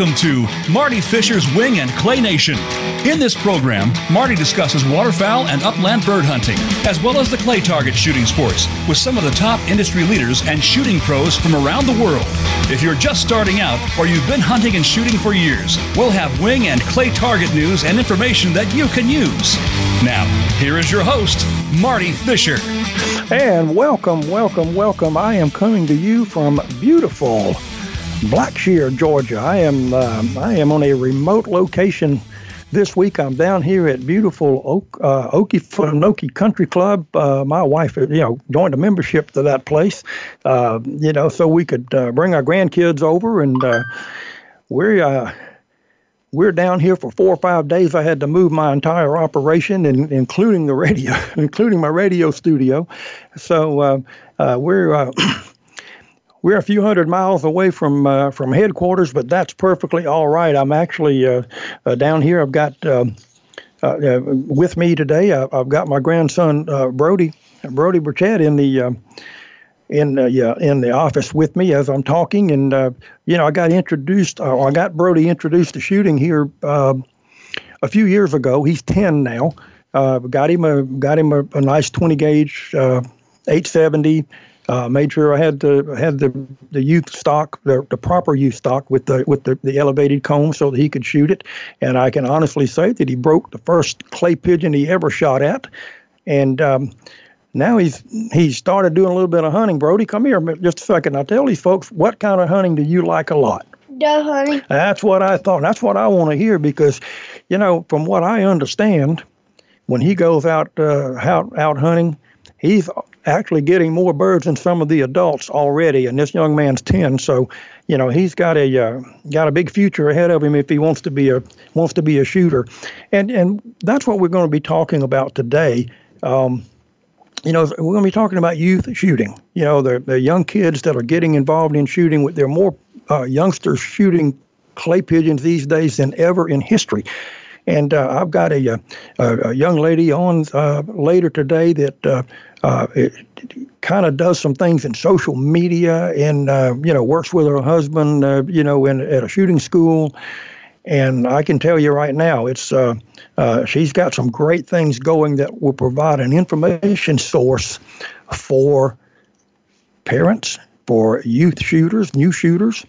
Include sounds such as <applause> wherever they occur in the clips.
Welcome to Marty Fisher's Wing and Clay Nation. In this program, Marty discusses waterfowl and upland bird hunting, as well as the clay target shooting sports, with some of the top industry leaders and shooting pros from around the world. If you're just starting out or you've been hunting and shooting for years, we'll have wing and clay target news and information that you can use. Now, here is your host, Marty Fisher. And welcome, welcome, welcome. I am coming to you from beautiful Blackshear, Georgia. I am uh, I am on a remote location this week. I'm down here at beautiful Oak, uh, Okefenokee Country Club. Uh, my wife, you know, joined a membership to that place. Uh, you know, so we could uh, bring our grandkids over, and uh, we're uh, we're down here for four or five days. I had to move my entire operation, and including the radio, <laughs> including my radio studio. So uh, uh, we're uh, <clears throat> we're a few hundred miles away from uh, from headquarters, but that's perfectly all right. I'm actually uh, uh, down here. I've got um, with me today. I, have got my grandson Brody Brody Burchett in the in uh, yeah, in the office with me as I'm talking, and uh, you know I got introduced. Uh, I got Brody introduced to shooting here um, a few years ago. He's ten now. got him a got him a, a nice 20 gauge 870. Uh, made sure I had the had the the youth stock, the, the proper youth stock with the with the, the elevated comb so that he could shoot it. And I can honestly say that he broke the first clay pigeon he ever shot at. And um, now he's he's started doing a little bit of hunting. Brody, come here just a second. I'll tell these folks what kind of hunting do you like a lot? Dove hunting. That's what I thought. That's what I want to hear because, you know, from what I understand, when he goes out uh, out out hunting, he's actually getting more birds than some of the adults already, and this young man's ten. So, you know, he's got a uh, got a big future ahead of him if he wants to be a wants to be a shooter, and and that's what we're going to be talking about today. Um, you know, we're going to be talking about youth shooting. You know, the the young kids that are getting involved in shooting. There are more uh, youngsters shooting clay pigeons these days than ever in history. And uh, I've got a, uh, a, a, young lady on uh, later today that uh, uh, kind of does some things in social media and uh, you know works with her husband uh, you know in at a shooting school. And I can tell you right now it's uh, uh, she's got some great things going that will provide an information source for parents for youth shooters new shooters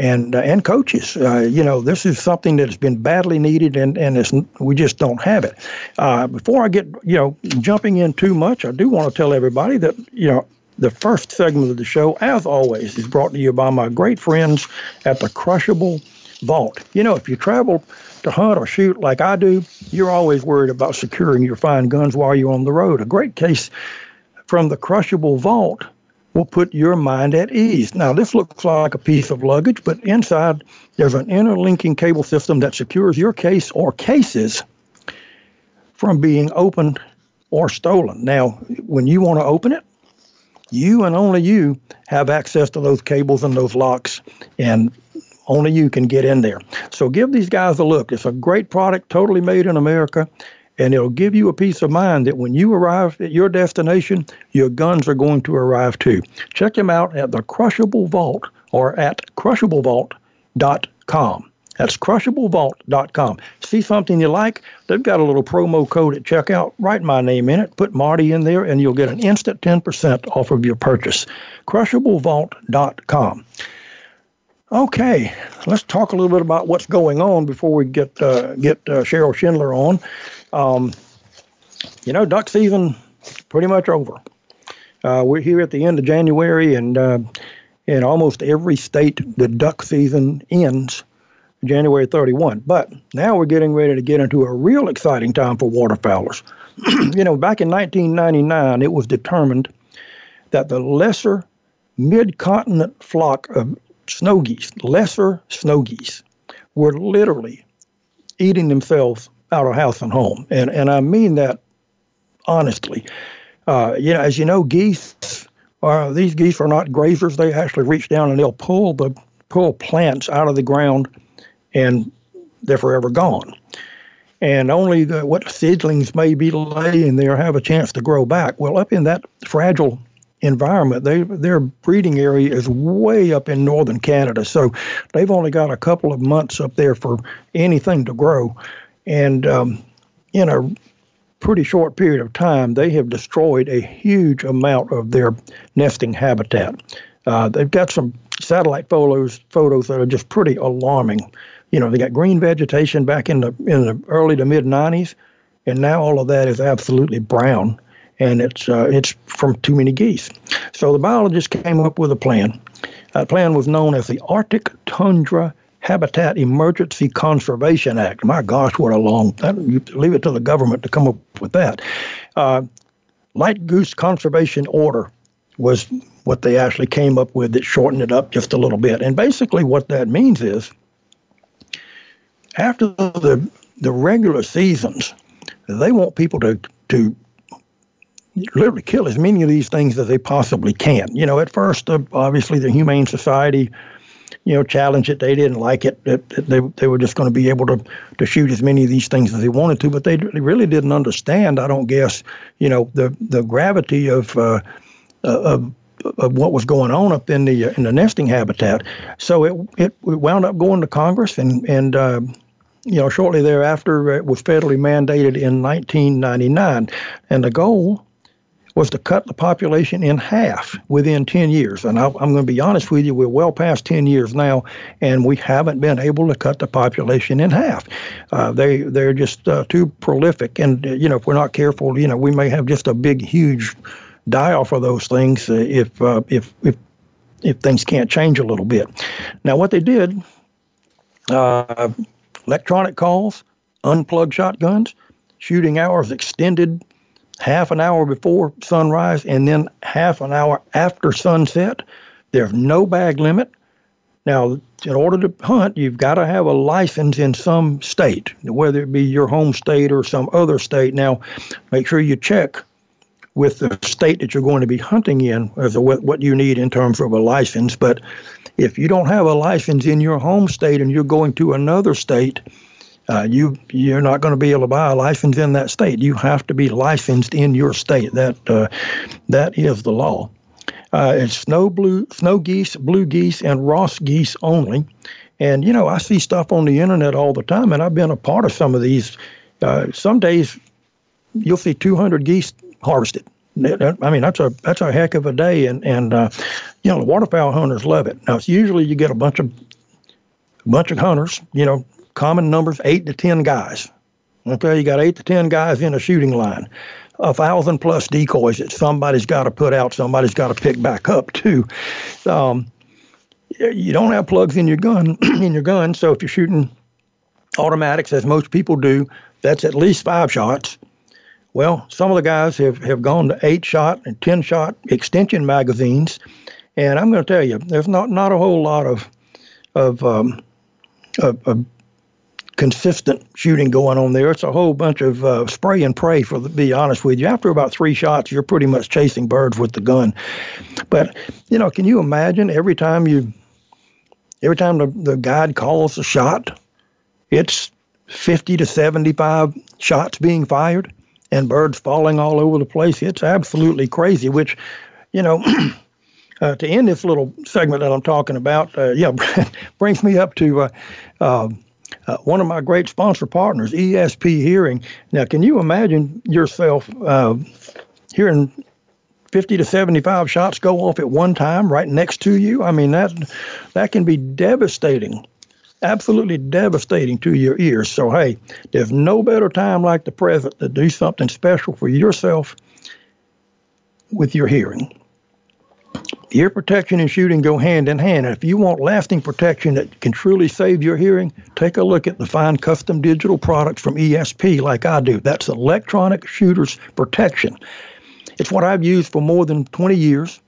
and uh, and coaches. Uh, you know, this is something that has been badly needed, and and it's, we just don't have it. Uh, before I get you know jumping in too much, I do want to tell everybody that you know. The first segment of the show, as always, is brought to you by my great friends at the Crushable Vault. You know, if you travel to hunt or shoot like I do, you're always worried about securing your fine guns while you're on the road. A great case from the Crushable Vault will put your mind at ease. Now, this looks like a piece of luggage, but inside there's an interlinking cable system that secures your case or cases from being opened or stolen. Now, when you want to open it, you and only you have access to those cables and those locks, and only you can get in there. So give these guys a look. It's a great product, totally made in America and it'll give you a peace of mind that when you arrive at your destination, your guns are going to arrive too. Check them out at the Crushable Vault or at crushablevault.com. That's crushablevault.com. See something you like? They've got a little promo code at checkout. Write my name in it, put Marty in there, and you'll get an instant 10% off of your purchase. Crushablevault.com. Okay, let's talk a little bit about what's going on before we get uh, get uh, Cheryl Schindler on. Um, you know, duck season pretty much over. Uh, we're here at the end of January, and uh, in almost every state, the duck season ends January 31. But now we're getting ready to get into a real exciting time for waterfowlers. <clears throat> you know, back in 1999, it was determined that the lesser mid-continent flock of snow geese, lesser snow geese, were literally eating themselves out of house and home. And, and I mean that honestly. Uh, you know, as you know, geese are these geese are not grazers. They actually reach down and they'll pull the pull plants out of the ground, and they're forever gone. And only the, what seedlings may be laying there have a chance to grow back. Well, up in that fragile environment. They their breeding area is way up in northern Canada, so they've only got a couple of months up there for anything to grow, and um, in a pretty short period of time, they have destroyed a huge amount of their nesting habitat. Uh, they've got some satellite photos photos that are just pretty alarming. You know, they got green vegetation back in the in the early to mid 90s, and now all of that is absolutely brown and it's uh, it's from too many geese. So the biologists came up with a plan. That plan was known as the Arctic Tundra Habitat Emergency Conservation Act. My gosh, what a long! That, you leave it to the government to come up with that. Uh, Light Goose Conservation Order was what they actually came up with that shortened it up just a little bit. And basically, what that means is after the the regular seasons, they want people to to literally kill as many of these things as they possibly can. You know, at first, uh, obviously, the Humane Society, you know, challenged it. They didn't like it. That they they were just going to be able to to shoot as many of these things as they wanted to, but they, they really didn't understand. I don't guess, you know, the the gravity of uh, uh of of what was going on up in the uh, in the nesting habitat. So it it wound up going to Congress and and uh, you know shortly thereafter it was federally mandated in 1999, and the goal was to cut the population in half within 10 years. And I, am going to be honest with you, we're well past 10 years now, and we haven't been able to cut the population in half. Uh, they they're just uh, too prolific, and uh, you know if we're not careful, you know we may have just a big, huge die off of those things uh, if uh, if if if things can't change a little bit. Now, what they did, uh, electronic calls, unplugged shotguns, shooting hours extended half an hour before sunrise and then half an hour after sunset. There's no bag limit. Now, in order to hunt, you've got to have a license in some state, whether it be your home state or some other state. Now, make sure you check with the state that you're going to be hunting in as to what, you need in terms of a license. But if you don't have a license in your home state and you're going to another state, uh, you you're not going to be able to buy a license in that state. You have to be licensed in your state. That uh, that is the law. Uh, it's snow blue, snow geese, blue geese, and Ross geese only. And you know, I see stuff on the internet all the time, and I've been a part of some of these. Uh, some days you'll see 200 geese harvested. I mean, that's a that's a heck of a day, and and uh, you know the waterfowl hunters love it. Now, it's usually you get a bunch of a bunch of hunters, you know, common numbers, eight to 10 guys. Okay, you got eight to 10 guys in a shooting line. A thousand plus decoys that somebody's got to put out, somebody's got to pick back up too. Um, you don't have plugs in your gun <clears throat> in your gun, so if you're shooting automatics, as most people do, that's at least five shots. Well, some of the guys have, have gone to eight shot and ten shot extension magazines, and I'm going to tell you, there's not not a whole lot of of, um, of, of consistent shooting going on there. It's a whole bunch of uh, spray and pray, for the, be honest with you. After about three shots, you're pretty much chasing birds with the gun. But, you know, can you imagine every time you, every time the, the guide calls a shot, it's 50 to 75 shots being fired and birds falling all over the place. It's absolutely crazy, which, you know, <clears throat> uh, to end this little segment that I'm talking about, uh, yeah, <laughs> brings me up to uh, uh uh, one of my great sponsor partners, ESP Hearing. Now, can you imagine yourself uh, hearing 50 to 75 shots go off at one time right next to you? I mean, that that can be devastating, absolutely devastating to your ears. So, hey, there's no better time like the present to do something special for yourself with your hearing. Ear protection and shooting go hand in hand. And if you want lasting protection that can truly save your hearing, take a look at the fine custom digital products from ESP like I do. That's electronic shooters protection. It's what I've used for more than 20 years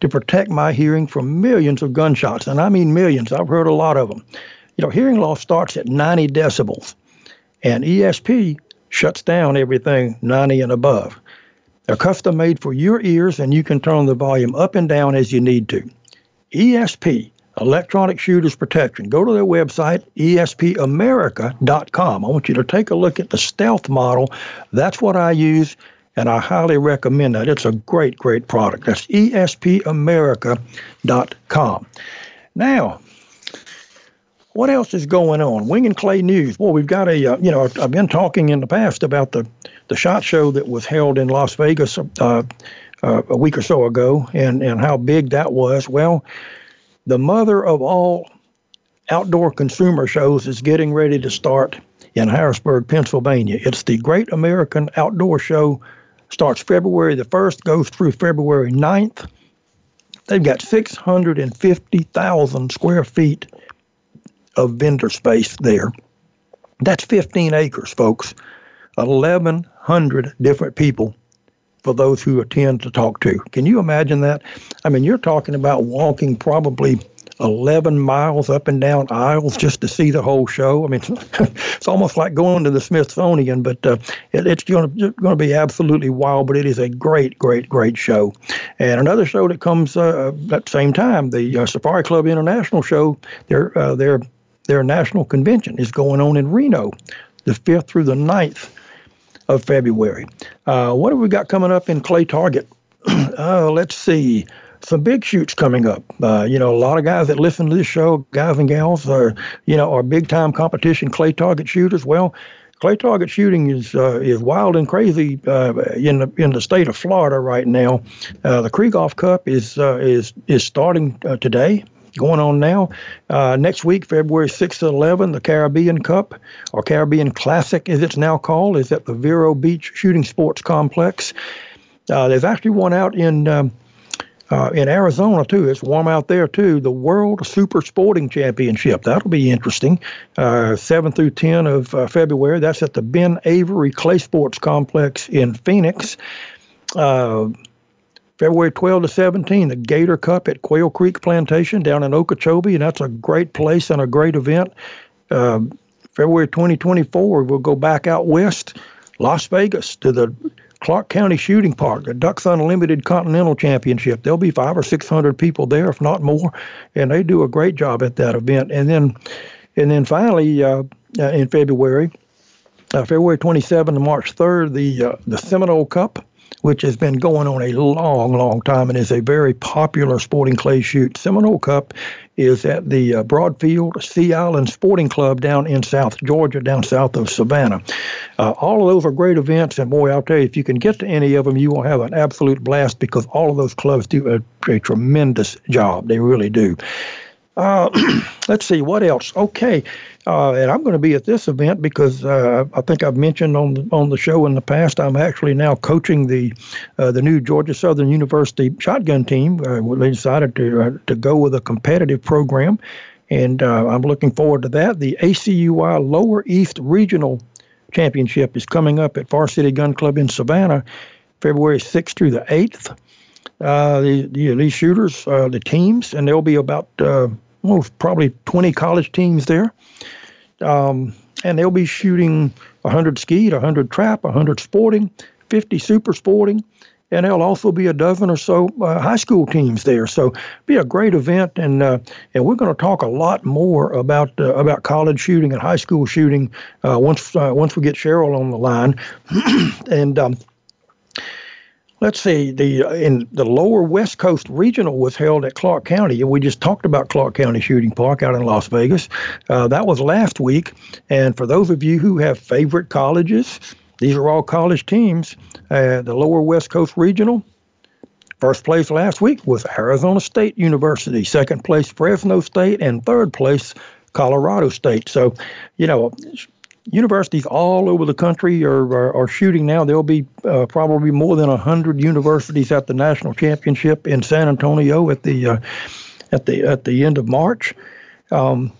to protect my hearing from millions of gunshots. And I mean millions. I've heard a lot of them. You know, hearing loss starts at 90 decibels, and ESP shuts down everything 90 and above. They're custom made for your ears, and you can turn the volume up and down as you need to. ESP, Electronic Shooters Protection. Go to their website, espamerica.com. I want you to take a look at the stealth model. That's what I use, and I highly recommend that. It's a great, great product. That's espamerica.com. Now, what else is going on? Wing and Clay News. Well, we've got a, uh, you know, I've been talking in the past about the, the SHOT Show that was held in Las Vegas uh, uh, a week or so ago and, and how big that was. Well, the mother of all outdoor consumer shows is getting ready to start in Harrisburg, Pennsylvania. It's the Great American Outdoor Show. Starts February the 1st, goes through February 9th. They've got 650,000 square feet of vendor space there. That's 15 acres, folks. 1,100 different people for those who attend to talk to. Can you imagine that? I mean, you're talking about walking probably 11 miles up and down aisles just to see the whole show. I mean, <laughs> it's almost like going to the Smithsonian, but uh, it, it's going to going to be absolutely wild. But it is a great, great, great show. And another show that comes uh, at the same time, the uh, Safari Club International show. Their uh, their their national convention is going on in Reno, the fifth through the 9th of February. Uh, what have we got coming up in Clay Target? <clears throat> uh, let's see. Some big shoots coming up. Uh, you know, a lot of guys that listen to this show, guys and gals, are you know are big time competition clay target shooters. Well, clay target shooting is uh, is wild and crazy uh, in the in the state of Florida right now. Uh, the Krieghoff Cup is is is starting today going on now. Uh, next week, February 6th to 11, the Caribbean Cup, or Caribbean Classic as it's now called, is at the Vero Beach Shooting Sports Complex. Uh, there's actually one out in. Um, uh, in Arizona too, it's warm out there too. The World Super Sporting Championship that'll be interesting. Uh, seven through ten of uh, February. That's at the Ben Avery Clay Sports Complex in Phoenix. February 12 to 17, the Gator Cup at Quail Creek Plantation down in Okeechobee, and that's a great place and a great event. Uh, February 2024, we'll go back out west, Las Vegas, to the Clark County Shooting Park, the Ducks Unlimited Continental Championship. There'll be five or six hundred people there, if not more, and they do a great job at that event. And then, and then finally, uh, uh, in February, uh, February 27 to March 3rd, the uh, the Seminole Cup which has been going on a long, long time and is a very popular sporting clay shoot. Seminole Cup is at the uh, Broadfield Sea Island Sporting Club down in South Georgia, down south of Savannah. Uh, all of those are great events, and boy, I'll tell you, if you can get to any of them, you will have an absolute blast because all of those clubs do a, a tremendous job. They really do. Uh, <clears throat> let's see what else. Okay, uh, and I'm going to be at this event because uh, I think I've mentioned on the, on the show in the past. I'm actually now coaching the uh, the new Georgia Southern University shotgun team. Uh, we decided to uh, to go with a competitive program, and uh, I'm looking forward to that. The ACUI Lower East Regional Championship is coming up at Forest City Gun Club in Savannah, February 6th through the 8th. the, the these shooters, the teams, and there'll be about well, probably 20 college teams there. Um, and they'll be shooting 100 skeet, 100 trap, 100 sporting, 50 super sporting, and there'll also be a dozen or so uh, high school teams there. So be a great event, and uh, and we're going to talk a lot more about uh, about college shooting and high school shooting uh, once uh, once we get Cheryl on the line, <clears throat> and. Um, let's see, the uh, in the lower West Coast regional was held at Clark County, and we just talked about Clark County Shooting Park out in Las Vegas. Uh, that was last week, and for those of you who have favorite colleges, these are all college teams. Uh, the lower West Coast regional. First place last week was Arizona State University. Second place, Fresno State. And third place, Colorado State. So, you know, universities all over the country are, are, are shooting now. There'll be uh, probably more than 100 universities at the national championship in San Antonio at the, uh, at the, at the end of March. Um,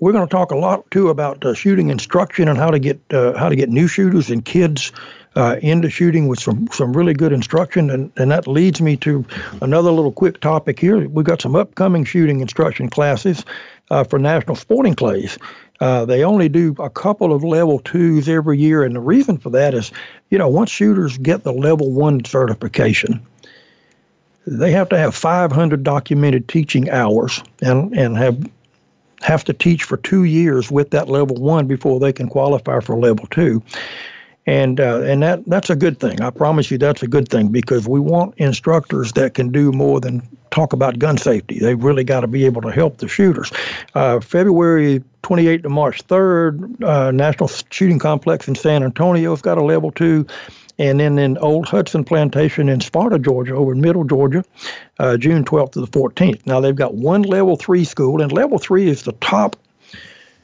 we're going to talk a lot too about uh, shooting instruction and how to get uh, how to get new shooters and kids uh, into shooting with some some really good instruction, and and that leads me to another little quick topic here. We've got some upcoming shooting instruction classes uh, for national sporting clays. Uh, they only do a couple of level twos every year, and the reason for that is, you know, once shooters get the level one certification, they have to have 500 documented teaching hours and and have have to teach for two years with that level one before they can qualify for level two. And uh, and that that's a good thing. I promise you, that's a good thing because we want instructors that can do more than talk about gun safety. They've really got to be able to help the shooters. Uh, February 28th to March 3rd, uh, National Shooting Complex in San Antonio's got a level two. And then in Old Hudson Plantation in Sparta, Georgia, over in Middle Georgia, uh, June 12th to the 14th. Now they've got one level three school, and level three is the top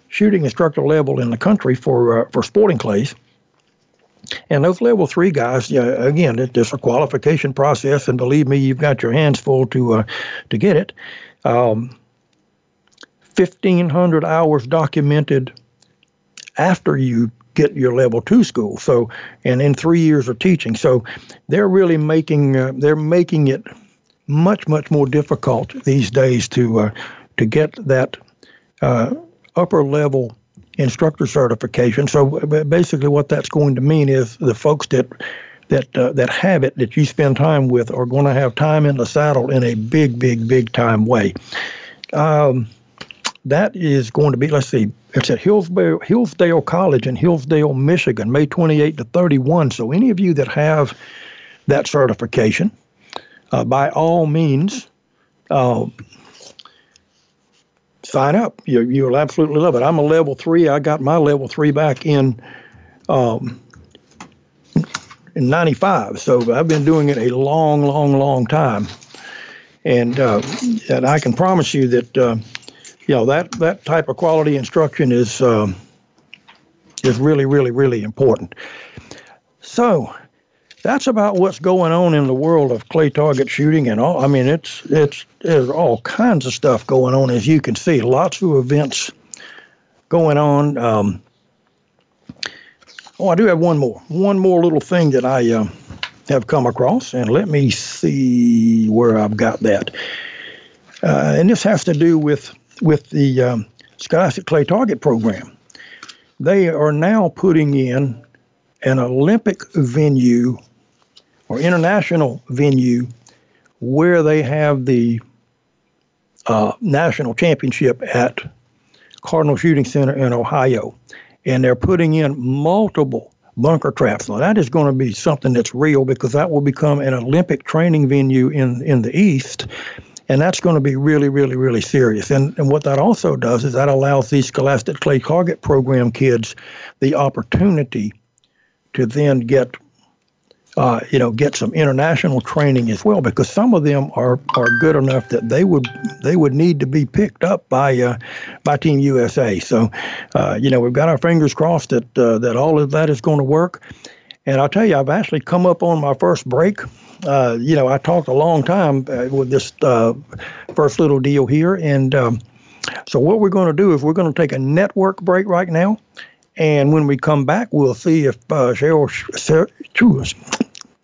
shooting instructor level in the country for uh, for sporting clays. And those level three guys, yeah, again, it's a qualification process, and believe me, you've got your hands full to uh, to get it. Um, 1,500 hours documented after you get your level two school. So, and in three years of teaching, so they're really making uh, they're making it much much more difficult these days to uh, to get that uh, upper level instructor certification. So basically, what that's going to mean is the folks that that uh, that have it that you spend time with are going to have time in the saddle in a big, big, big time way. Um, that is going to be. Let's see. It's at Hillsdale, Hillsdale College in Hillsdale, Michigan, May 28 to 31. So any of you that have that certification, uh, by all means, uh, sign up. You, you'll absolutely love it. I'm a level three. I got my level three back in um, in '95, so I've been doing it a long, long, long time, and uh, and I can promise you that uh, you know that that type of quality instruction is uh, is really, really, really important. So that's about what's going on in the world of clay target shooting and all. I mean, it's it's there's all kinds of stuff going on as you can see. Lots of events going on. Um, oh, I do have one more, one more little thing that I uh, have come across, and let me see where I've got that. Uh, and this has to do with with the um, Scholastic Clay Target Program. They are now putting in an Olympic venue or international venue where they have the uh, national championship at Cardinal Shooting Center in Ohio. And they're putting in multiple bunker traps. Now, that is going to be something that's real because that will become an Olympic training venue in, in the East. And that's going to be really, really, really serious. And, and what that also does is that allows these Scholastic Clay Target Program kids the opportunity to then get uh, you know, get some international training as well, because some of them are, are good enough that they would they would need to be picked up by uh, by Team USA. So, uh, you know, we've got our fingers crossed that uh, that all of that is going to work. And I'll tell you, I've actually come up on my first break. Uh, you know, I talked a long time uh, with this first little deal here, and um, so what we're going to do is we're going to take a network break right now. And when we come back, we'll see if uh, Cheryl,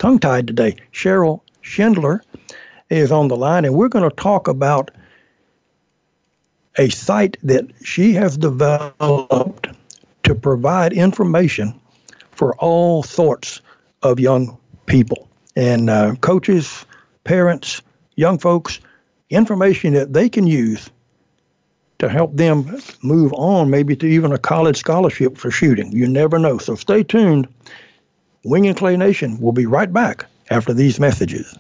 tongue tied today, Cheryl Schindler is on the line, and we're going to talk about a site that she has developed to provide information for all sorts of young people and uh, coaches, parents, young folks, information that they can use to help them move on, maybe to even a college scholarship for shooting. You never know. So stay tuned. Wing and Clay Nation will be right back after these messages.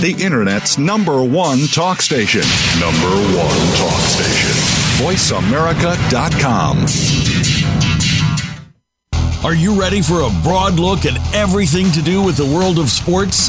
The Internet's number one talk station. Number one talk station. VoiceAmerica.com. Are you ready for a broad look at everything to do with the world of sports?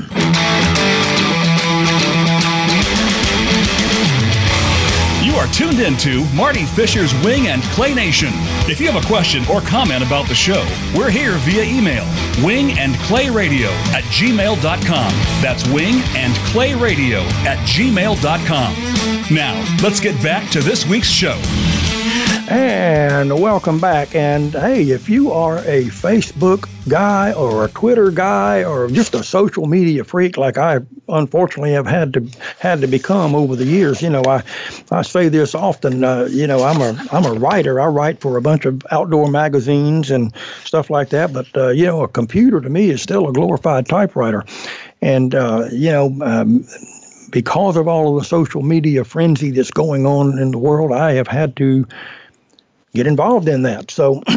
<clears throat> tuned into Marty Fisher's Wing and Clay Nation. If you have a question or comment about the show, we're here via email wing and clay radio at gmail.com. That's wing and clay radio at gmail.com. Now, let's get back to this week's show. And welcome back. And hey, if you are a Facebook guy or a Twitter guy or just a social media freak like I unfortunately have had to had to become over the years, you know, I I say this often. Uh, you know, I'm a I'm a writer. I write for a bunch of outdoor magazines and stuff like that. But uh, you know, a computer to me is still a glorified typewriter. And uh, you know. Um, because of all of the social media frenzy that's going on in the world, I have had to get involved in that. So, <clears throat>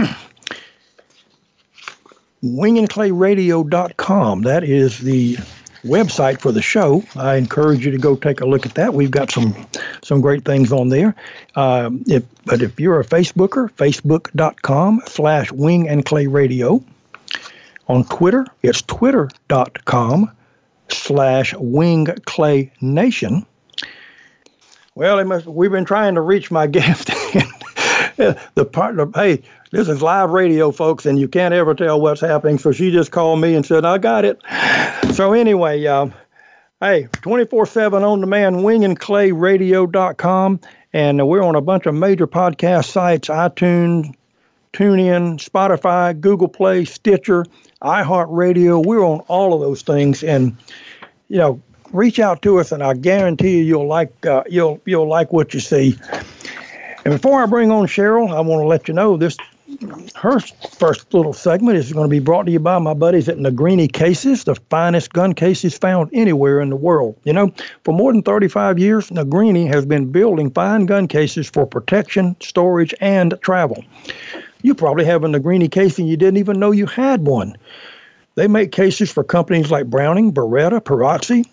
wingandclayradio.com, that is the website for the show. I encourage you to go take a look at that. We've got some some great things on there. Uh, if, but if you're a Facebooker, facebook.com slash wing and clay radio. On Twitter, it's twitter.com slash wing clay nation. Well, must, we've been trying to reach my <laughs> guest. <laughs> the partner, hey, this is live radio, folks, and you can't ever tell what's happening. So she just called me and said, I got it. So anyway, uh, hey, 24 7 on demand, wingandclayradio.com. And we're on a bunch of major podcast sites iTunes, TuneIn, Spotify, Google Play, Stitcher, iHeartRadio. We're on all of those things. And, you know, reach out to us, and I guarantee you, you'll like uh, you'll you'll like what you see. And before I bring on Cheryl, I want to let you know this her first little segment is going to be brought to you by my buddies at Negrini Cases, the finest gun cases found anywhere in the world. You know, for more than 35 years, Negrini has been building fine gun cases for protection, storage, and travel. You probably have a Negrini case and you didn't even know you had one. They make cases for companies like Browning, Beretta, Perazzi,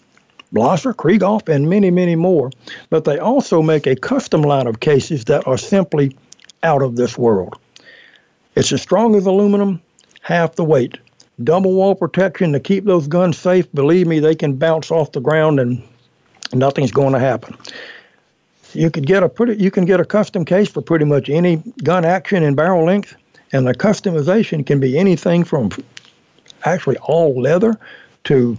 Blaser, Krieghoff, and many, many more. But they also make a custom line of cases that are simply out of this world. It's as strong as aluminum, half the weight. Double wall protection to keep those guns safe. Believe me, they can bounce off the ground and nothing's going to happen. You could get a pretty, you can get a custom case for pretty much any gun action and barrel length, and the customization can be anything from actually all leather to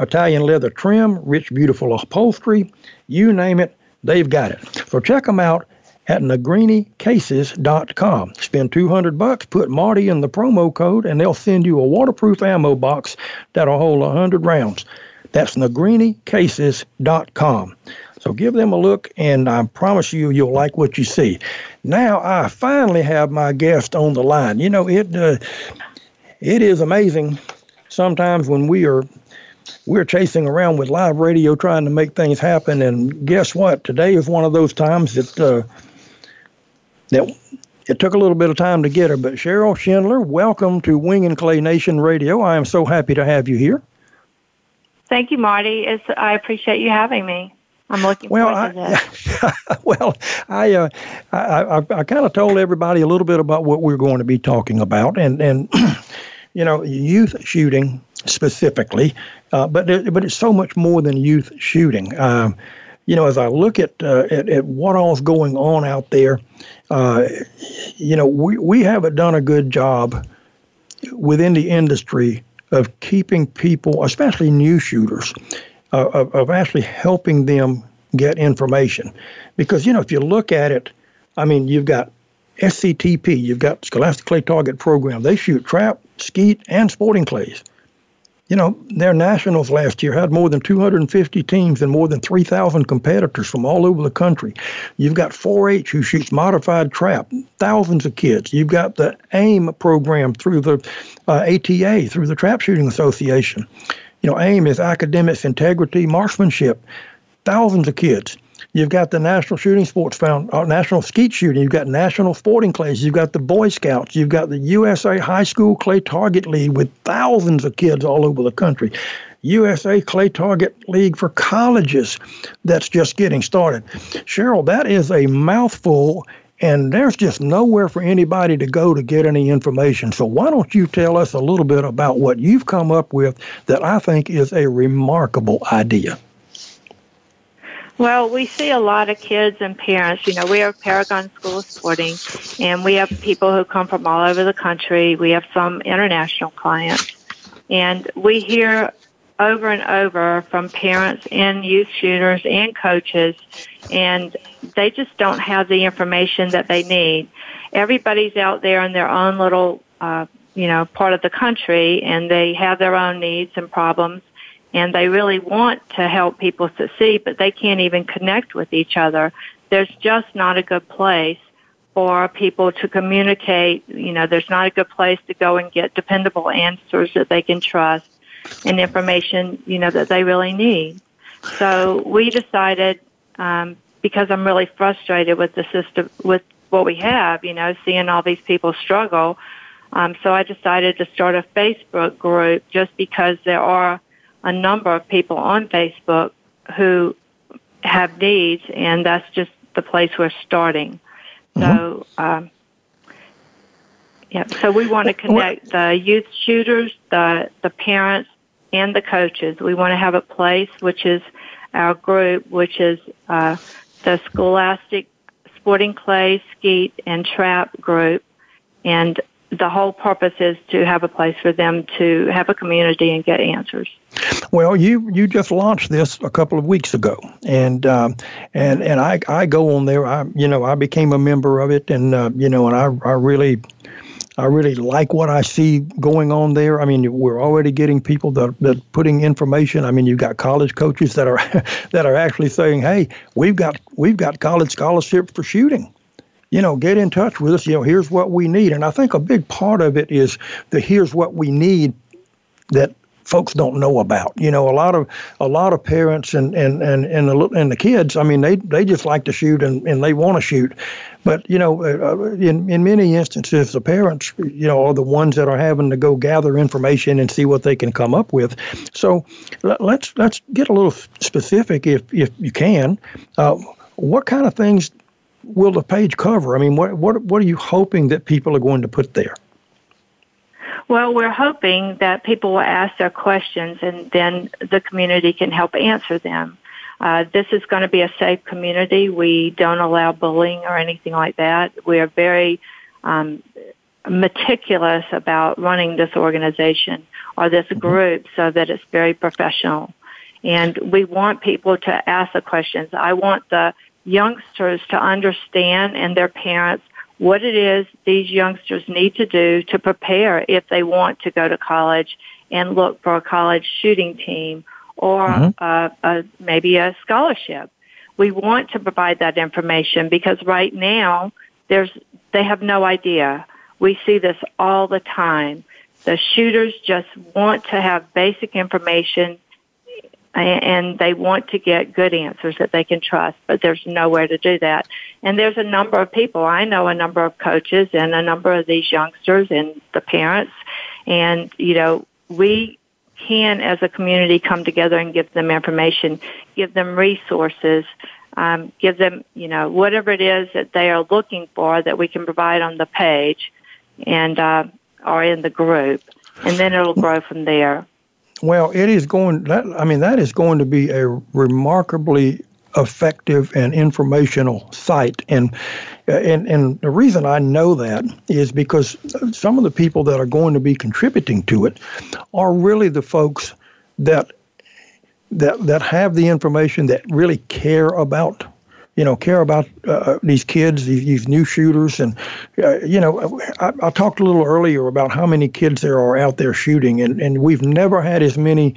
Italian leather trim, rich, beautiful upholstery, you name it, they've got it. So check them out at negrinicases.com. Spend 200 bucks, put Marty in the promo code, and they'll send you a waterproof ammo box that'll hold 100 rounds. That's negrinicases.com. So give them a look, and I promise you, you'll like what you see. Now I finally have my guest on the line. You know, it uh, it is amazing sometimes when we are we're chasing around with live radio trying to make things happen. And guess what? Today is one of those times that uh, that it took a little bit of time to get her. But Cheryl Schindler, welcome to Wing and Clay Nation Radio. I am so happy to have you here. Thank you, Marty. It's, I appreciate you having me. I'm looking well, forward to that. <laughs> well, I, uh, I, I, I kind of told everybody a little bit about what we're going to be talking about, and and <clears throat> you know, youth shooting specifically, uh, but but it's so much more than youth shooting. Um, you know, as I look at, uh, at, at what all's going on out there, uh, you know, we we haven't done a good job within the industry of keeping people, especially new shooters, uh, of, of actually helping them get information. Because, you know, if you look at it, I mean, you've got SCTP, you've got Scholastic Clay Target Program. They shoot trap, skeet, and sporting clays. You know, their nationals last year had more than 250 teams and more than 3,000 competitors from all over the country. You've got 4 H who shoots modified trap, thousands of kids. You've got the AIM program through the uh, ATA, through the Trap Shooting Association. You know, AIM is academics, integrity, marksmanship, thousands of kids. You've got the National Shooting Sports Found, uh, National Skeet Shooting. You've got National Sporting Clays. You've got the Boy Scouts. You've got the USA High School Clay Target League with thousands of kids all over the country. USA Clay Target League for colleges that's just getting started. Cheryl, that is a mouthful, and there's just nowhere for anybody to go to get any information. So, why don't you tell us a little bit about what you've come up with that I think is a remarkable idea? Well, we see a lot of kids and parents. You know, we are Paragon School of Sporting, and we have people who come from all over the country. We have some international clients. And we hear over and over from parents and youth shooters and coaches, and they just don't have the information that they need. Everybody's out there in their own little, uh, you know, part of the country, and they have their own needs and problems and they really want to help people succeed, but they can't even connect with each other. There's just not a good place for people to communicate. You know, there's not a good place to go and get dependable answers that they can trust and information, you know, that they really need. So we decided, um, because I'm really frustrated with the system, with what we have, you know, seeing all these people struggle. Um, so I decided to start a Facebook group just because there are a number of people on Facebook who have needs, and that's just the place we're starting. Mm-hmm. So, um, yeah, so we want to connect the youth shooters, the the parents, and the coaches. We want to have a place, which is our group, which is uh, the Scholastic Sporting Clay, Skeet, and Trap group, and the whole purpose is to have a place for them to have a community and get answers. Well, you you just launched this a couple of weeks ago, and um, and and I I go on there. I you know I became a member of it, and uh, you know, and I I really. I really like what I see going on there. I mean, we're already getting people that that putting information. I mean, you've got college coaches that are <laughs> that are actually saying, "Hey, we've got we've got college scholarship for shooting." You know, get in touch with us. You know, here's what we need. And I think a big part of it is the here's what we need that folks don't know about. You know, a lot of a lot of parents and and and and the, and the kids. I mean, they they just like to shoot and, and they want to shoot, but you know, uh, uh, in in many instances, the parents, you know, are the ones that are having to go gather information and see what they can come up with. So let's let's get a little specific, if if you can. Uh, what kind of things will the page cover? I mean, what what what are you hoping that people are going to put there? Well, we're hoping that people will ask their questions and then the community can help answer them. Uh, this is going to be a safe community. We don't allow bullying or anything like that. We are very um, meticulous about running this organization or this mm-hmm. group so that it's very professional. And we want people to ask the questions. I want the youngsters to understand and their parents what it is these youngsters need to do to prepare if they want to go to college and look for a college shooting team or mm-hmm. uh, a, maybe a scholarship. We want to provide that information because right now there's they have no idea. We see this all the time. The shooters just want to have basic information and they want to get good answers that they can trust, but there's nowhere to do that. And there's a number of people. I know a number of coaches and a number of these youngsters and the parents. And, you know, we can, as a community, come together and give them information, give them resources, um, give them, you know, whatever it is that they are looking for that we can provide on the page and uh, or in the group, and then it'll grow from there. Well, it is going. That, I mean, that is going to be a remarkably effective and informational site, and and and the reason I know that is because some of the people that are going to be contributing to it are really the folks that that that have the information that really care about you know care about uh, these kids these, these, new shooters and uh, you know I, I, talked a little earlier about how many kids there are out there shooting and, and we've never had as many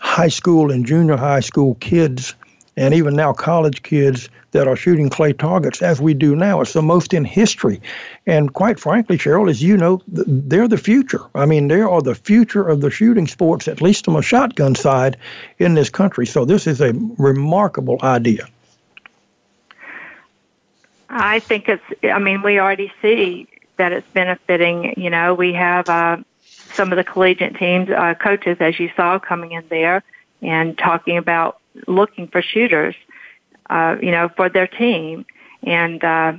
high school and junior high school kids and even now college kids that are shooting clay targets as we do now. It's the most in history. And quite frankly, Cheryl, as you know, they're the future. I mean, they are the future of the shooting sports, at least on the shotgun side in this country. So this is a remarkable idea. I think it's, I mean, we already see that it's benefiting. You know, we have uh, some of the collegiate teams, uh, coaches, as you saw, coming in there and talking about looking for shooters uh, you know, for their team. And uh,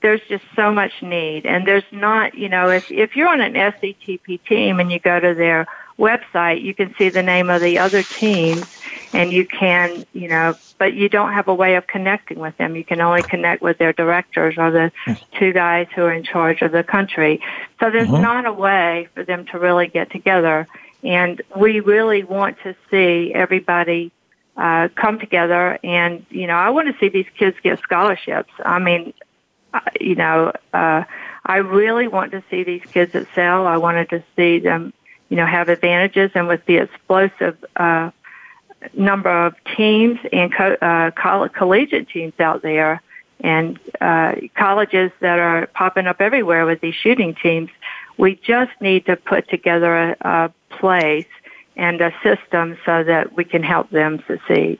there's just so much need. And there's not, you know, if if you're on an SCTP team and you go to their website, you can see the name of the other teams, and you can, you know, but you don't have a way of connecting with them. You can only connect with their directors or the two guys who are in charge of the country. So there's mm-hmm. not a way for them to really get together. And we really want to see everybody uh, come together and you know I want to see these kids get scholarships. I mean, uh, you know, uh, I really want to see these kids excel. I wanted to see them, you know, have advantages, and with the explosive uh, number of teams and co- uh, collegiate teams out there, and uh, colleges that are popping up everywhere with these shooting teams, we just need to put together a, a place and a system so that we can help them succeed.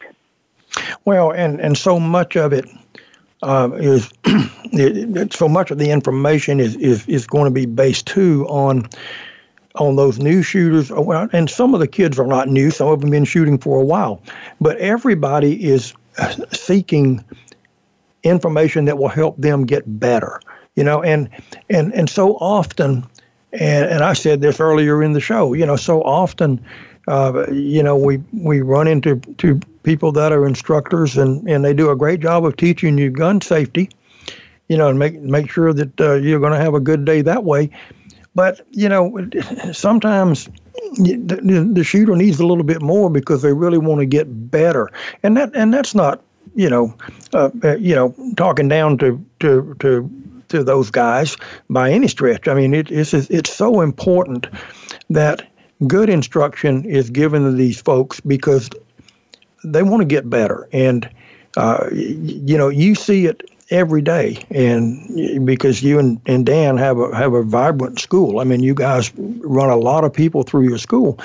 Well, and, and so much of it uh, is <clears throat> so much of the information is, is, is going to be based too on on those new shooters. Uh, and some of the kids are not new; some of them have been shooting for a while. But everybody is seeking information that will help them get better. You know, and and and so often and, and I said this earlier in the show, you know, so often, uh, you know, we, we run into to people that are instructors and, and they do a great job of teaching you gun safety, you know, and make, make sure that uh, you're going to have a good day that way. But, you know, sometimes the, the shooter needs a little bit more because they really want to get better. And that, and that's not, you know, uh, uh you know, talking down to, to, to to those guys by any stretch. I mean, it, it's it's so important that good instruction is given to these folks because they want to get better, and uh, you know, you see it every day, and because you and, and Dan have a have a vibrant school. I mean, you guys run a lot of people through your school,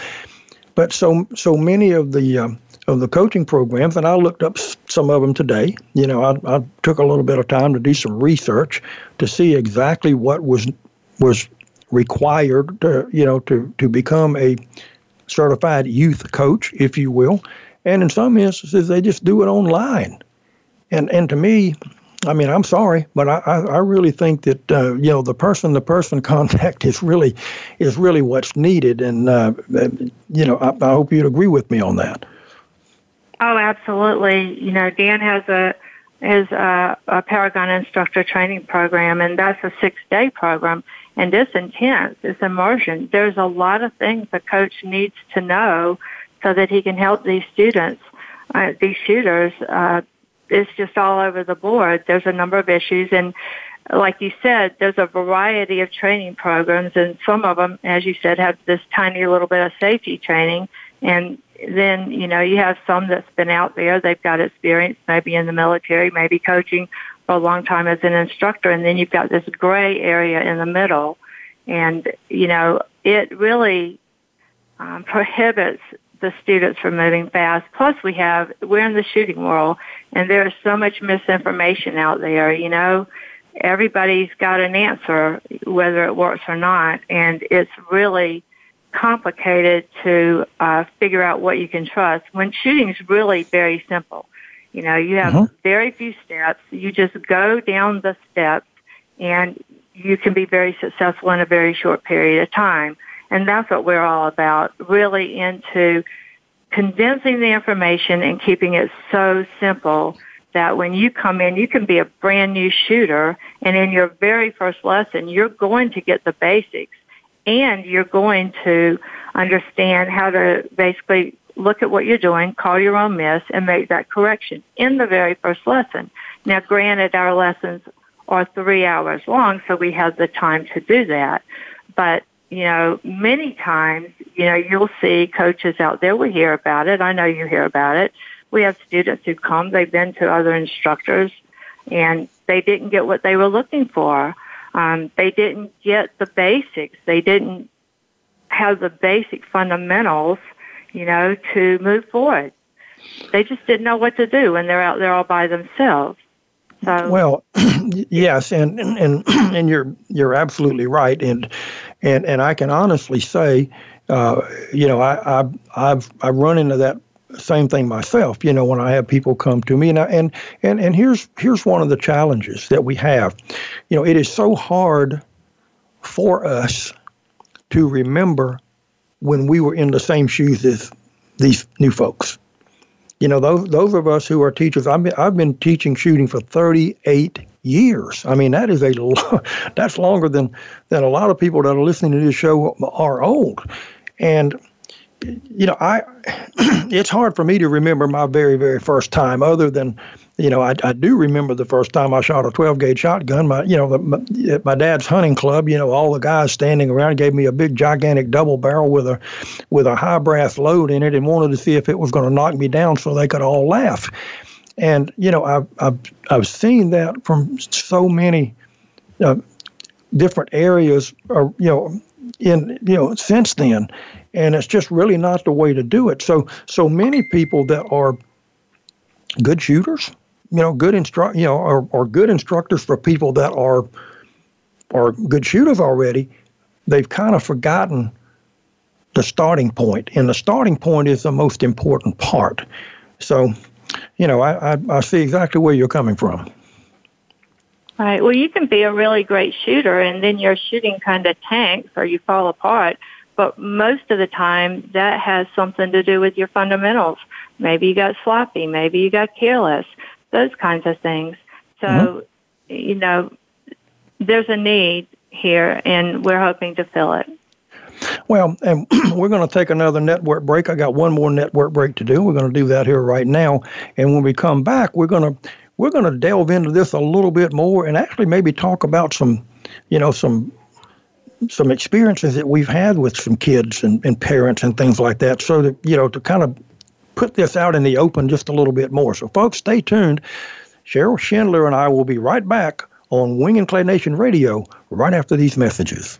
but so so many of the um, of the coaching programs, and I looked up some of them today. You know, I, I took a little bit of time to do some research to see exactly what was was required to you know to to become a certified youth coach, if you will. And in some instances, they just do it online. And and to me, I mean, I'm sorry, but I, I really think that uh, you know the person to person <laughs> contact is really is really what's needed, and uh, you know I, I hope you'd agree with me on that. Oh, absolutely. You know, Dan has a is a, a Paragon instructor training program, and that's a six day program, and it's intense. It's immersion. There's a lot of things a coach needs to know so that he can help these students, uh, these shooters. Uh, it's just all over the board. There's a number of issues, and like you said, there's a variety of training programs, and some of them, as you said, have this tiny little bit of safety training, and then you know you have some that's been out there. They've got experience maybe in the military maybe coaching for a long time as an instructor and then you've got this gray area in the middle. And you know it really um, prohibits the students from moving fast plus we have we're in the shooting world and there's so much misinformation out there you know everybody's got an answer whether it works or not and it's really complicated to uh, figure out what you can trust when shooting is really very simple. You know, you have mm-hmm. very few steps. You just go down the steps and you can be very successful in a very short period of time. And that's what we're all about, really into condensing the information and keeping it so simple that when you come in, you can be a brand new shooter and in your very first lesson, you're going to get the basics and you're going to understand how to basically look at what you're doing, call your own miss, and make that correction in the very first lesson. Now, granted, our lessons are three hours long, so we have the time to do that. But, you know, many times, you know, you'll see coaches out there, we hear about it. I know you hear about it. We have students who come, they've been to other instructors, and they didn't get what they were looking for. Um, they didn't get the basics. They didn't have the basic fundamentals, you know, to move forward. They just didn't know what to do when they're out there all by themselves. So well, <clears throat> yes, and and <clears throat> and you're you're absolutely right, and and and I can honestly say, uh, you know, I, I I've I've run into that same thing myself. You know, when I have people come to me, and I, and and and here's here's one of the challenges that we have. You know, it is so hard for us to remember when we were in the same shoes as these new folks. You know, those those of us who are teachers, I've been I've been teaching shooting for 38 years. I mean, that is a <laughs> that's longer than than a lot of people that are listening to this show are old. And you know, I <clears throat> it's hard for me to remember my very very first time other than you know, I, I do remember the first time I shot a 12 gauge shotgun. My, you know, the, my, at my dad's hunting club, you know, all the guys standing around gave me a big gigantic double barrel with a, with a high brass load in it, and wanted to see if it was going to knock me down so they could all laugh. And you know, I've I've, I've seen that from so many uh, different areas, or you know, in you know since then, and it's just really not the way to do it. So so many people that are good shooters you know, good instru- you know, or, or good instructors for people that are are good shooters already, they've kind of forgotten the starting point, and the starting point is the most important part. So, you know, I, I, I see exactly where you're coming from. Right. Well, you can be a really great shooter, and then your shooting kind of tanks or you fall apart. But most of the time, that has something to do with your fundamentals. Maybe you got sloppy. Maybe you got careless those kinds of things. So, mm-hmm. you know, there's a need here, and we're hoping to fill it. Well, and <clears throat> we're going to take another network break. I got one more network break to do. We're going to do that here right now, and when we come back, we're going to we're going to delve into this a little bit more, and actually maybe talk about some, you know, some some experiences that we've had with some kids and, and parents and things like that, so that you know to kind of put this out in the open just a little bit more. So, folks, stay tuned. Cheryl Schindler and I will be right back on Wing and Clay Nation Radio right after these messages.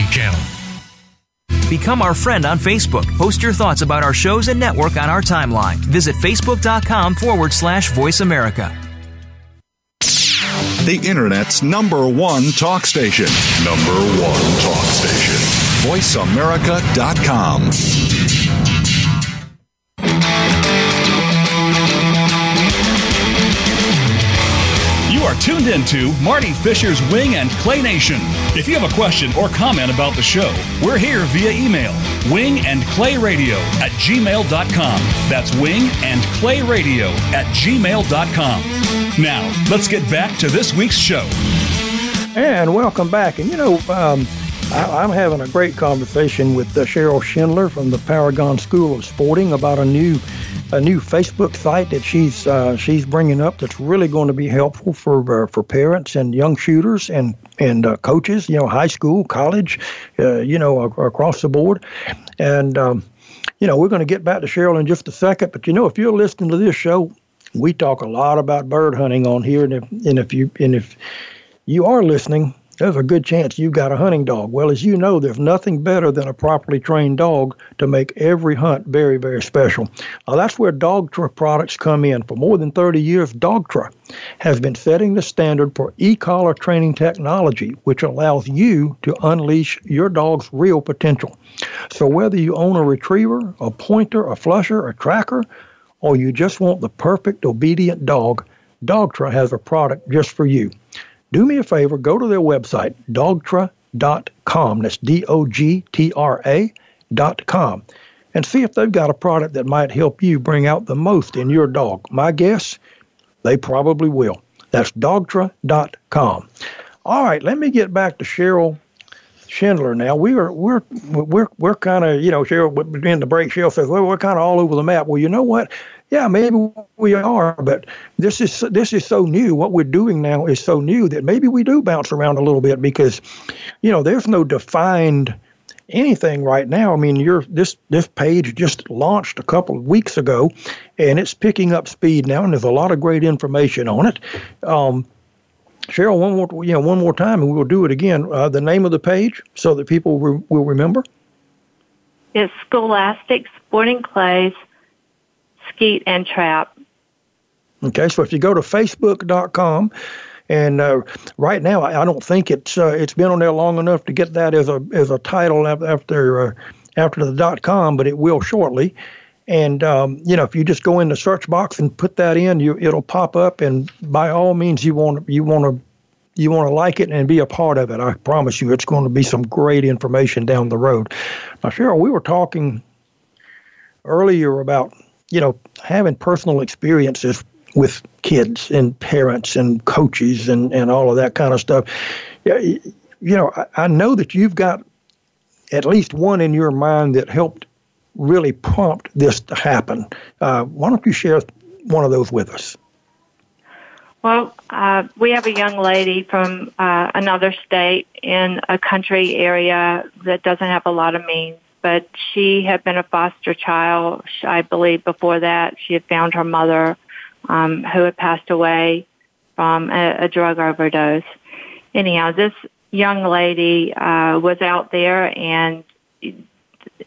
Channel. Become our friend on Facebook. Post your thoughts about our shows and network on our timeline. Visit facebook.com forward slash voice America. The Internet's number one talk station. Number one talk station. VoiceAmerica.com. are tuned into Marty Fisher's Wing and Clay Nation. If you have a question or comment about the show, we're here via email wing and clay radio at gmail.com. That's wing and clay radio at gmail.com. Now, let's get back to this week's show. And welcome back. And you know, um, I, am having a great conversation with uh, Cheryl Schindler from the Paragon School of Sporting about a new a new Facebook site that she's uh, she's bringing up that's really going to be helpful for uh, for parents and young shooters and and uh, coaches. You know, high school, college, uh, you know, across the board. And um, you know, we're going to get back to Cheryl in just a second. But you know, if you're listening to this show, we talk a lot about bird hunting on here, and if and if you and if you are listening, there's a good chance you've got a hunting dog. Well, as you know, there's nothing better than a properly trained dog to make every hunt very, very special. Now, that's where Dogtra products come in. For more than 30 years, Dogtra has been setting the standard for e-collar training technology, which allows you to unleash your dog's real potential. So whether you own a retriever, a pointer, a flusher, a tracker, or you just want the perfect obedient dog, Dogtra has a product just for you do me a favor, go to their website, dogtra.com. That's D O G T R A.com. And see if they've got a product that might help you bring out the most in your dog. My guess, they probably will. That's dogtra.com. All right, let me get back to Cheryl Schindler now. We are we're we're we're kind of you know Cheryl in the break. Cheryl says, well, we're kind of all over the map. Well, you know what? Yeah, maybe we are, but this is this is so new. What we're doing now is so new that maybe we do bounce around a little bit because, you know, there's no defined anything right now. I mean, you're this this page just launched a couple of weeks ago, and it's picking up speed now, and there's a lot of great information on it. Um, Cheryl, one more you know one more time, and we'll do it again. Uh, the name of the page so that people re- will remember. It's Scholastic Sporting Clays and trap. Okay, so if you go to facebook.com, and uh, right now I, don't think it's uh, it's been on there long enough to get that as a as a title after uh, after the dot com, but it will shortly. And um, you know, if you just go in the search box and put that in, you it'll pop up. And by all means, you want you want to you want to like it and be a part of it. I promise you, it's going to be some great information down the road. Now, Cheryl, we were talking earlier about you know, having personal experiences with kids and parents and coaches and, and all of that kind of stuff. You know, I, I know that you've got at least one in your mind that helped really prompt this to happen. Uh, why don't you share one of those with us? Well, uh, we have a young lady from uh, another state in a country area that doesn't have a lot of means but she had been a foster child. I believe before that she had found her mother, um, who had passed away from a, a drug overdose. Anyhow, this young lady uh, was out there and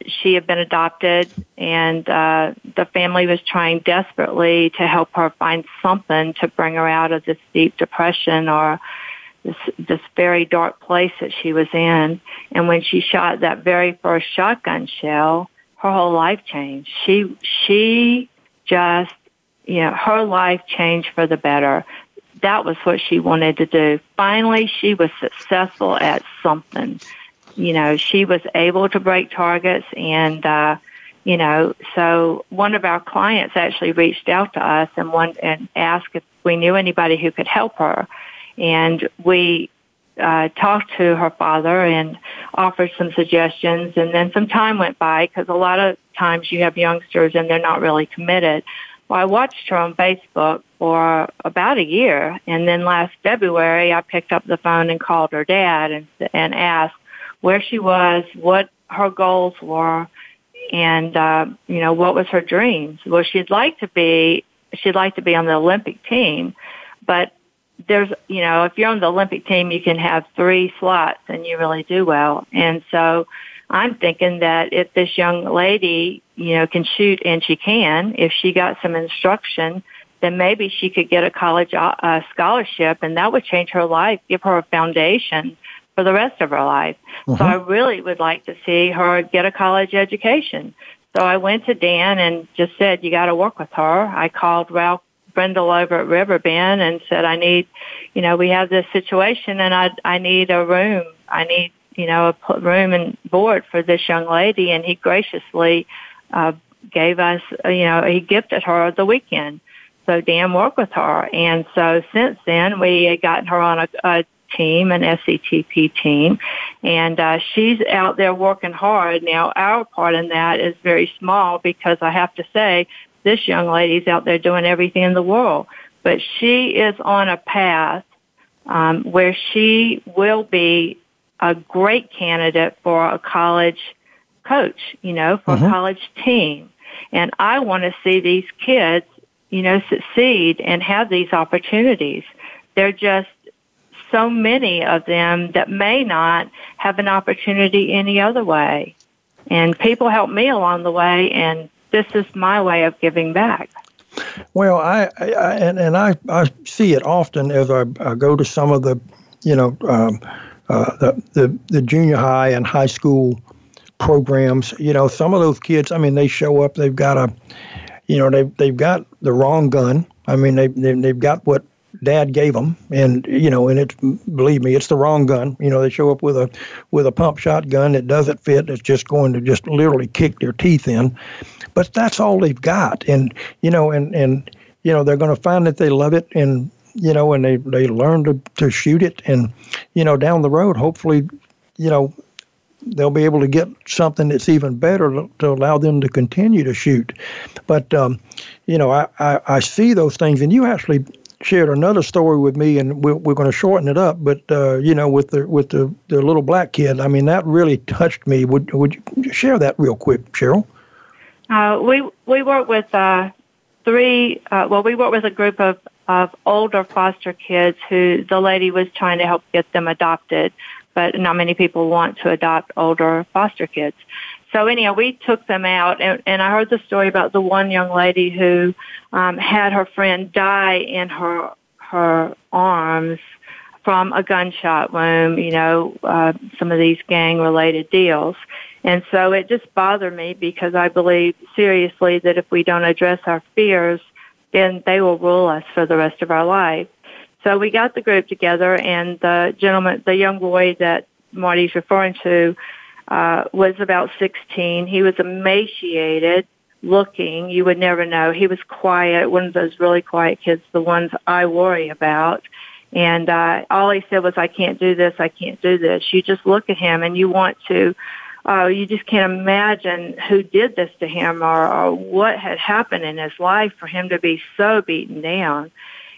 she had been adopted and uh, the family was trying desperately to help her find something to bring her out of this deep depression or this this very dark place that she was in. And when she shot that very first shotgun shell, her whole life changed. She she just you know her life changed for the better. That was what she wanted to do. Finally, she was successful at something. You know, she was able to break targets and. uh you know, so one of our clients actually reached out to us and one and asked if we knew anybody who could help her. And we uh, talked to her father and offered some suggestions. And then some time went by because a lot of times you have youngsters and they're not really committed. Well, I watched her on Facebook for about a year, and then last February I picked up the phone and called her dad and and asked where she was, what her goals were, and uh, you know what was her dreams. Well, she'd like to be she'd like to be on the Olympic team, but there's, you know, if you're on the Olympic team, you can have three slots and you really do well. And so I'm thinking that if this young lady, you know, can shoot and she can, if she got some instruction, then maybe she could get a college uh, scholarship and that would change her life, give her a foundation for the rest of her life. Mm-hmm. So I really would like to see her get a college education. So I went to Dan and just said, you got to work with her. I called Ralph Brindle over at Riverbend and said, I need, you know, we have this situation and I, I need a room. I need, you know, a room and board for this young lady. And he graciously, uh, gave us, you know, he gifted her the weekend. So Dan worked with her. And so since then, we had gotten her on a, a team, an SCTP team, and uh, she's out there working hard. Now, our part in that is very small because I have to say, this young lady's out there doing everything in the world. But she is on a path um, where she will be a great candidate for a college coach, you know, for mm-hmm. a college team. And I want to see these kids you know, succeed and have these opportunities. There are just so many of them that may not have an opportunity any other way. And people help me along the way, and this is my way of giving back. Well, I, I and, and I, I see it often as I, I go to some of the, you know, um, uh, the, the the junior high and high school programs. You know, some of those kids. I mean, they show up. They've got a you know they've they've got the wrong gun. I mean they they've got what dad gave them and you know and it's believe me it's the wrong gun you know they show up with a with a pump shotgun that doesn't fit it's just going to just literally kick their teeth in but that's all they've got and you know and and you know they're going to find that they love it and you know and they they learn to to shoot it and you know down the road hopefully you know they'll be able to get something that's even better to, allow them to continue to shoot. But um, you know, I, I, I see those things, and you actually shared another story with me, and we're, we're going to shorten it up. But uh, you know, with the with the, the little black kid, I mean, that really touched me. Would would you share that real quick, Cheryl? Uh, we we work with uh, three. Uh, well, we work with a group of of older foster kids who the lady was trying to help get them adopted but not many people want to adopt older foster kids. So anyhow, we took them out, and, and I heard the story about the one young lady who um, had her friend die in her her arms from a gunshot wound. You know, uh, some of these gang related deals. And so it just bothered me because I believe seriously that if we don't address our fears, then they will rule us for the rest of our life. So we got the group together, and the gentleman, the young boy that Marty's referring to, uh, was about 16. He was emaciated looking. You would never know. He was quiet, one of those really quiet kids, the ones I worry about. And uh, all he said was, I can't do this, I can't do this. You just look at him and you want to, uh, you just can't imagine who did this to him or, or what had happened in his life for him to be so beaten down.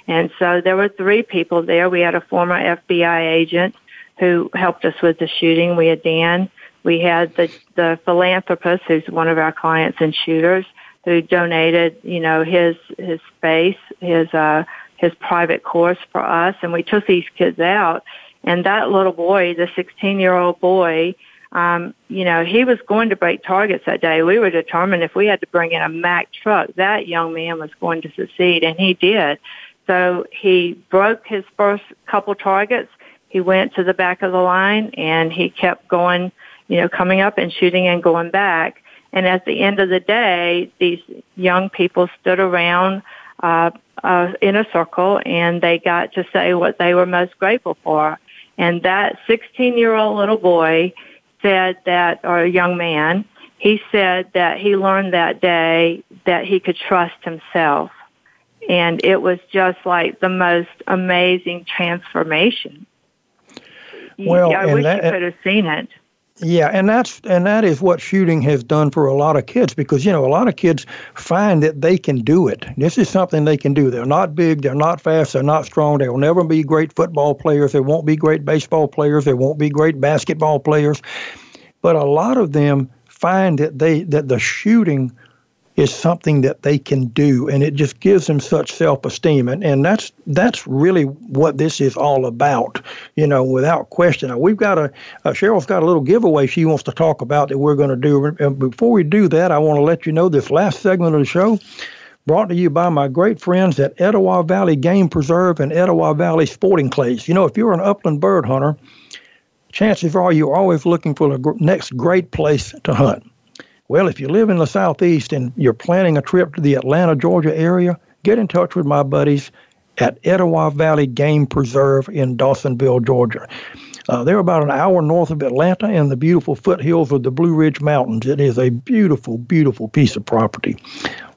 And so there were three people there. We had a former FBI agent who helped us with the shooting. We had Dan. We had the, the philanthropist who's one of our clients and shooters who donated, you know, his, his space, his, uh, his private course for us. And we took these kids out. And that little boy, the 16 year old boy, um, you know, he was going to break targets that day. We were determined if we had to bring in a Mack truck, that young man was going to succeed, and he did. So he broke his first couple targets. He went to the back of the line and he kept going, you know, coming up and shooting and going back. And at the end of the day, these young people stood around uh, uh, in a circle and they got to say what they were most grateful for. And that 16 year old little boy said that, or a young man, he said that he learned that day that he could trust himself and it was just like the most amazing transformation. Well, I wish that, you could have seen it. Yeah, and that's and that is what shooting has done for a lot of kids because you know a lot of kids find that they can do it. This is something they can do. They're not big, they're not fast, they're not strong. They will never be great football players. They won't be great baseball players. They won't be great basketball players. But a lot of them find that they that the shooting is something that they can do, and it just gives them such self-esteem, and, and that's that's really what this is all about, you know, without question. Now, we've got a uh, Cheryl's got a little giveaway she wants to talk about that we're going to do. And before we do that, I want to let you know this last segment of the show brought to you by my great friends at Etowah Valley Game Preserve and Etowah Valley Sporting Clays. You know, if you're an upland bird hunter, chances are you're always looking for the next great place to hunt. Well, if you live in the Southeast and you're planning a trip to the Atlanta, Georgia area, get in touch with my buddies at Etowah Valley Game Preserve in Dawsonville, Georgia. Uh, they're about an hour north of Atlanta in the beautiful foothills of the Blue Ridge Mountains. It is a beautiful, beautiful piece of property.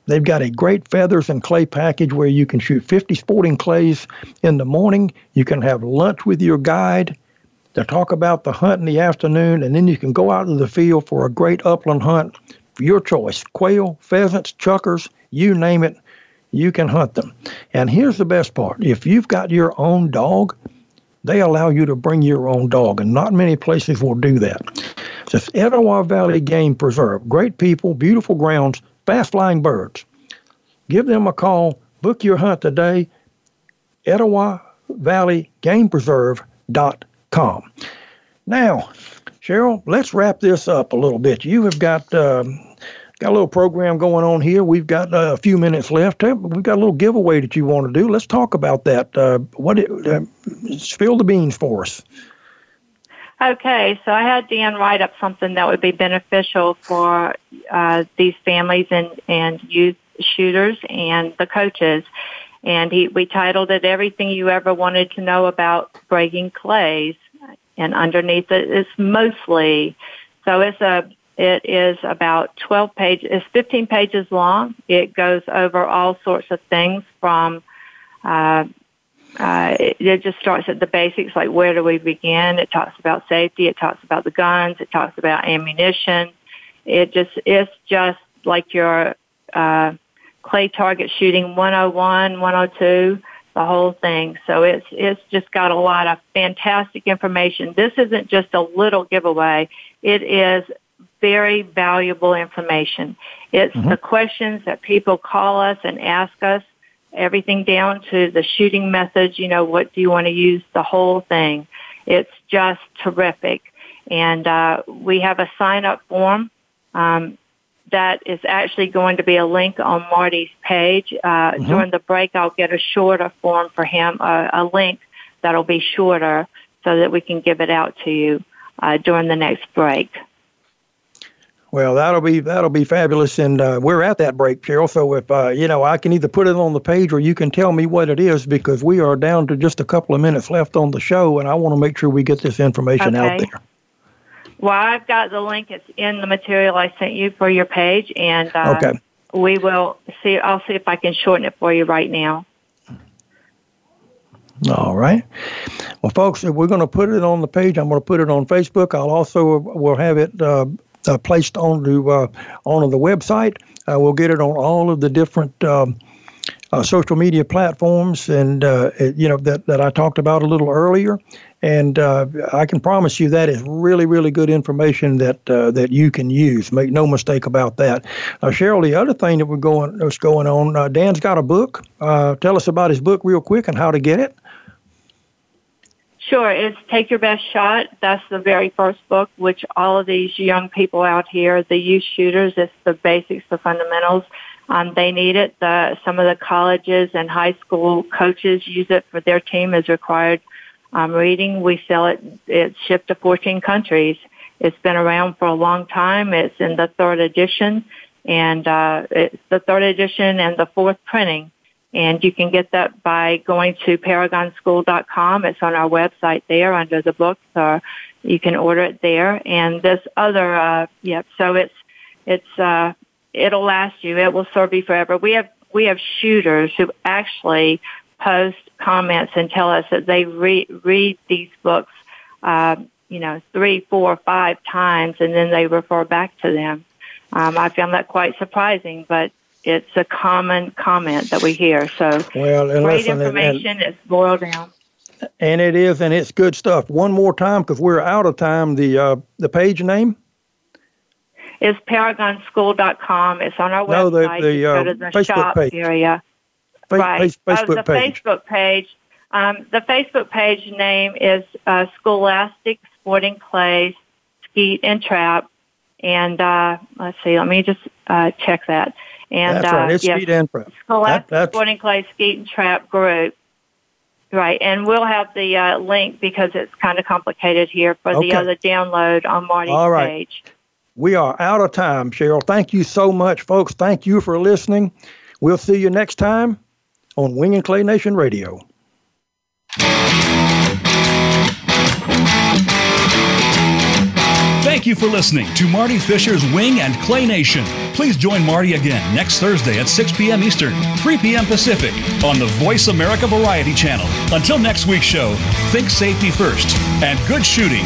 They've got a great feathers and clay package where you can shoot 50 sporting clays in the morning. You can have lunch with your guide to talk about the hunt in the afternoon, and then you can go out to the field for a great upland hunt your choice quail, pheasants, chukars, you name it, you can hunt them. And here's the best part if you've got your own dog, they allow you to bring your own dog, and not many places will do that. It's Etowah Valley Game Preserve. Great people, beautiful grounds, fast flying birds. Give them a call. Book your hunt today. Etowah Valley Game Preserve.com com. Now, Cheryl, let's wrap this up a little bit. You have got um, got a little program going on here. We've got uh, a few minutes left. We've got a little giveaway that you want to do. Let's talk about that. Uh, what uh, spill the beans for us. Okay, so I had Dan write up something that would be beneficial for uh, these families and, and youth shooters and the coaches and he we titled it everything you ever wanted to know about breaking clays. And underneath it is mostly so it's a it is about 12 pages it's 15 pages long. It goes over all sorts of things from uh, uh, it, it just starts at the basics like where do we begin? It talks about safety it talks about the guns it talks about ammunition. It just it's just like your uh, clay target shooting 101, 102, the whole thing. So it's it's just got a lot of fantastic information. This isn't just a little giveaway. It is very valuable information. It's mm-hmm. the questions that people call us and ask us, everything down to the shooting methods, you know, what do you want to use, the whole thing. It's just terrific. And uh, we have a sign up form. Um, that is actually going to be a link on Marty's page. Uh, mm-hmm. During the break, I'll get a shorter form for him, uh, a link that'll be shorter so that we can give it out to you uh, during the next break. Well, that'll be that'll be fabulous, and uh, we're at that break, Cheryl. So if uh, you know, I can either put it on the page or you can tell me what it is because we are down to just a couple of minutes left on the show, and I want to make sure we get this information okay. out there. Well, I've got the link. It's in the material I sent you for your page, and uh, okay. we will see. I'll see if I can shorten it for you right now. All right. Well, folks, if we're going to put it on the page. I'm going to put it on Facebook. I'll also we'll have it uh, uh, placed onto uh, onto the website. Uh, we'll get it on all of the different. Um, uh, social media platforms, and uh, you know that, that I talked about a little earlier, and uh, I can promise you that is really, really good information that uh, that you can use. Make no mistake about that. Cheryl, the other thing that we're going that's going on, uh, Dan's got a book. Uh, tell us about his book real quick and how to get it. Sure, it's Take Your Best Shot. That's the very first book, which all of these young people out here, the youth shooters, it's the basics, the fundamentals. Um, they need it. The, some of the colleges and high school coaches use it for their team as required um, reading. We sell it. It's shipped to 14 countries. It's been around for a long time. It's in the third edition, and uh, it's the third edition and the fourth printing. And you can get that by going to paragonschool.com. It's on our website there under the books, or you can order it there. And this other, uh, yep. So it's it's uh, it'll last you. It will serve you forever. We have we have shooters who actually post comments and tell us that they re- read these books, uh, you know, three, four, five times, and then they refer back to them. Um, I found that quite surprising, but it's a common comment that we hear. So, well, great listen, information. And, it's boiled down. And it is, and it's good stuff. One more time, because we're out of time. The uh, the page name. Is paragonschool.com. It's on our No, the- website. the, Just go uh, to the Facebook shop page. area. Fa- right. fa- Facebook oh, the page. Facebook page. Um, the Facebook page name is uh, Scholastic Sporting Clays Skeet and Trap. And uh, let's see, let me just uh, check that. And That's uh, right. It's yes, Skeet and Trap. Scholastic That- Sporting Clay Skeet and Trap Group. Right, and we'll have the uh, link because it's kind of complicated here for Okay. the other download on Marty's All right. page. We are out of time, Cheryl. Thank you so much, folks. Thank you for listening. We'll see you next time on Wing and Clay Nation Radio. Thank you for listening to Marty Fisher's Wing and Clay Nation. Please join Marty again next Thursday at 6 p.m. Eastern, 3 p.m. Pacific on the Voice America Variety Channel. Until next week's show, think safety first and good shooting.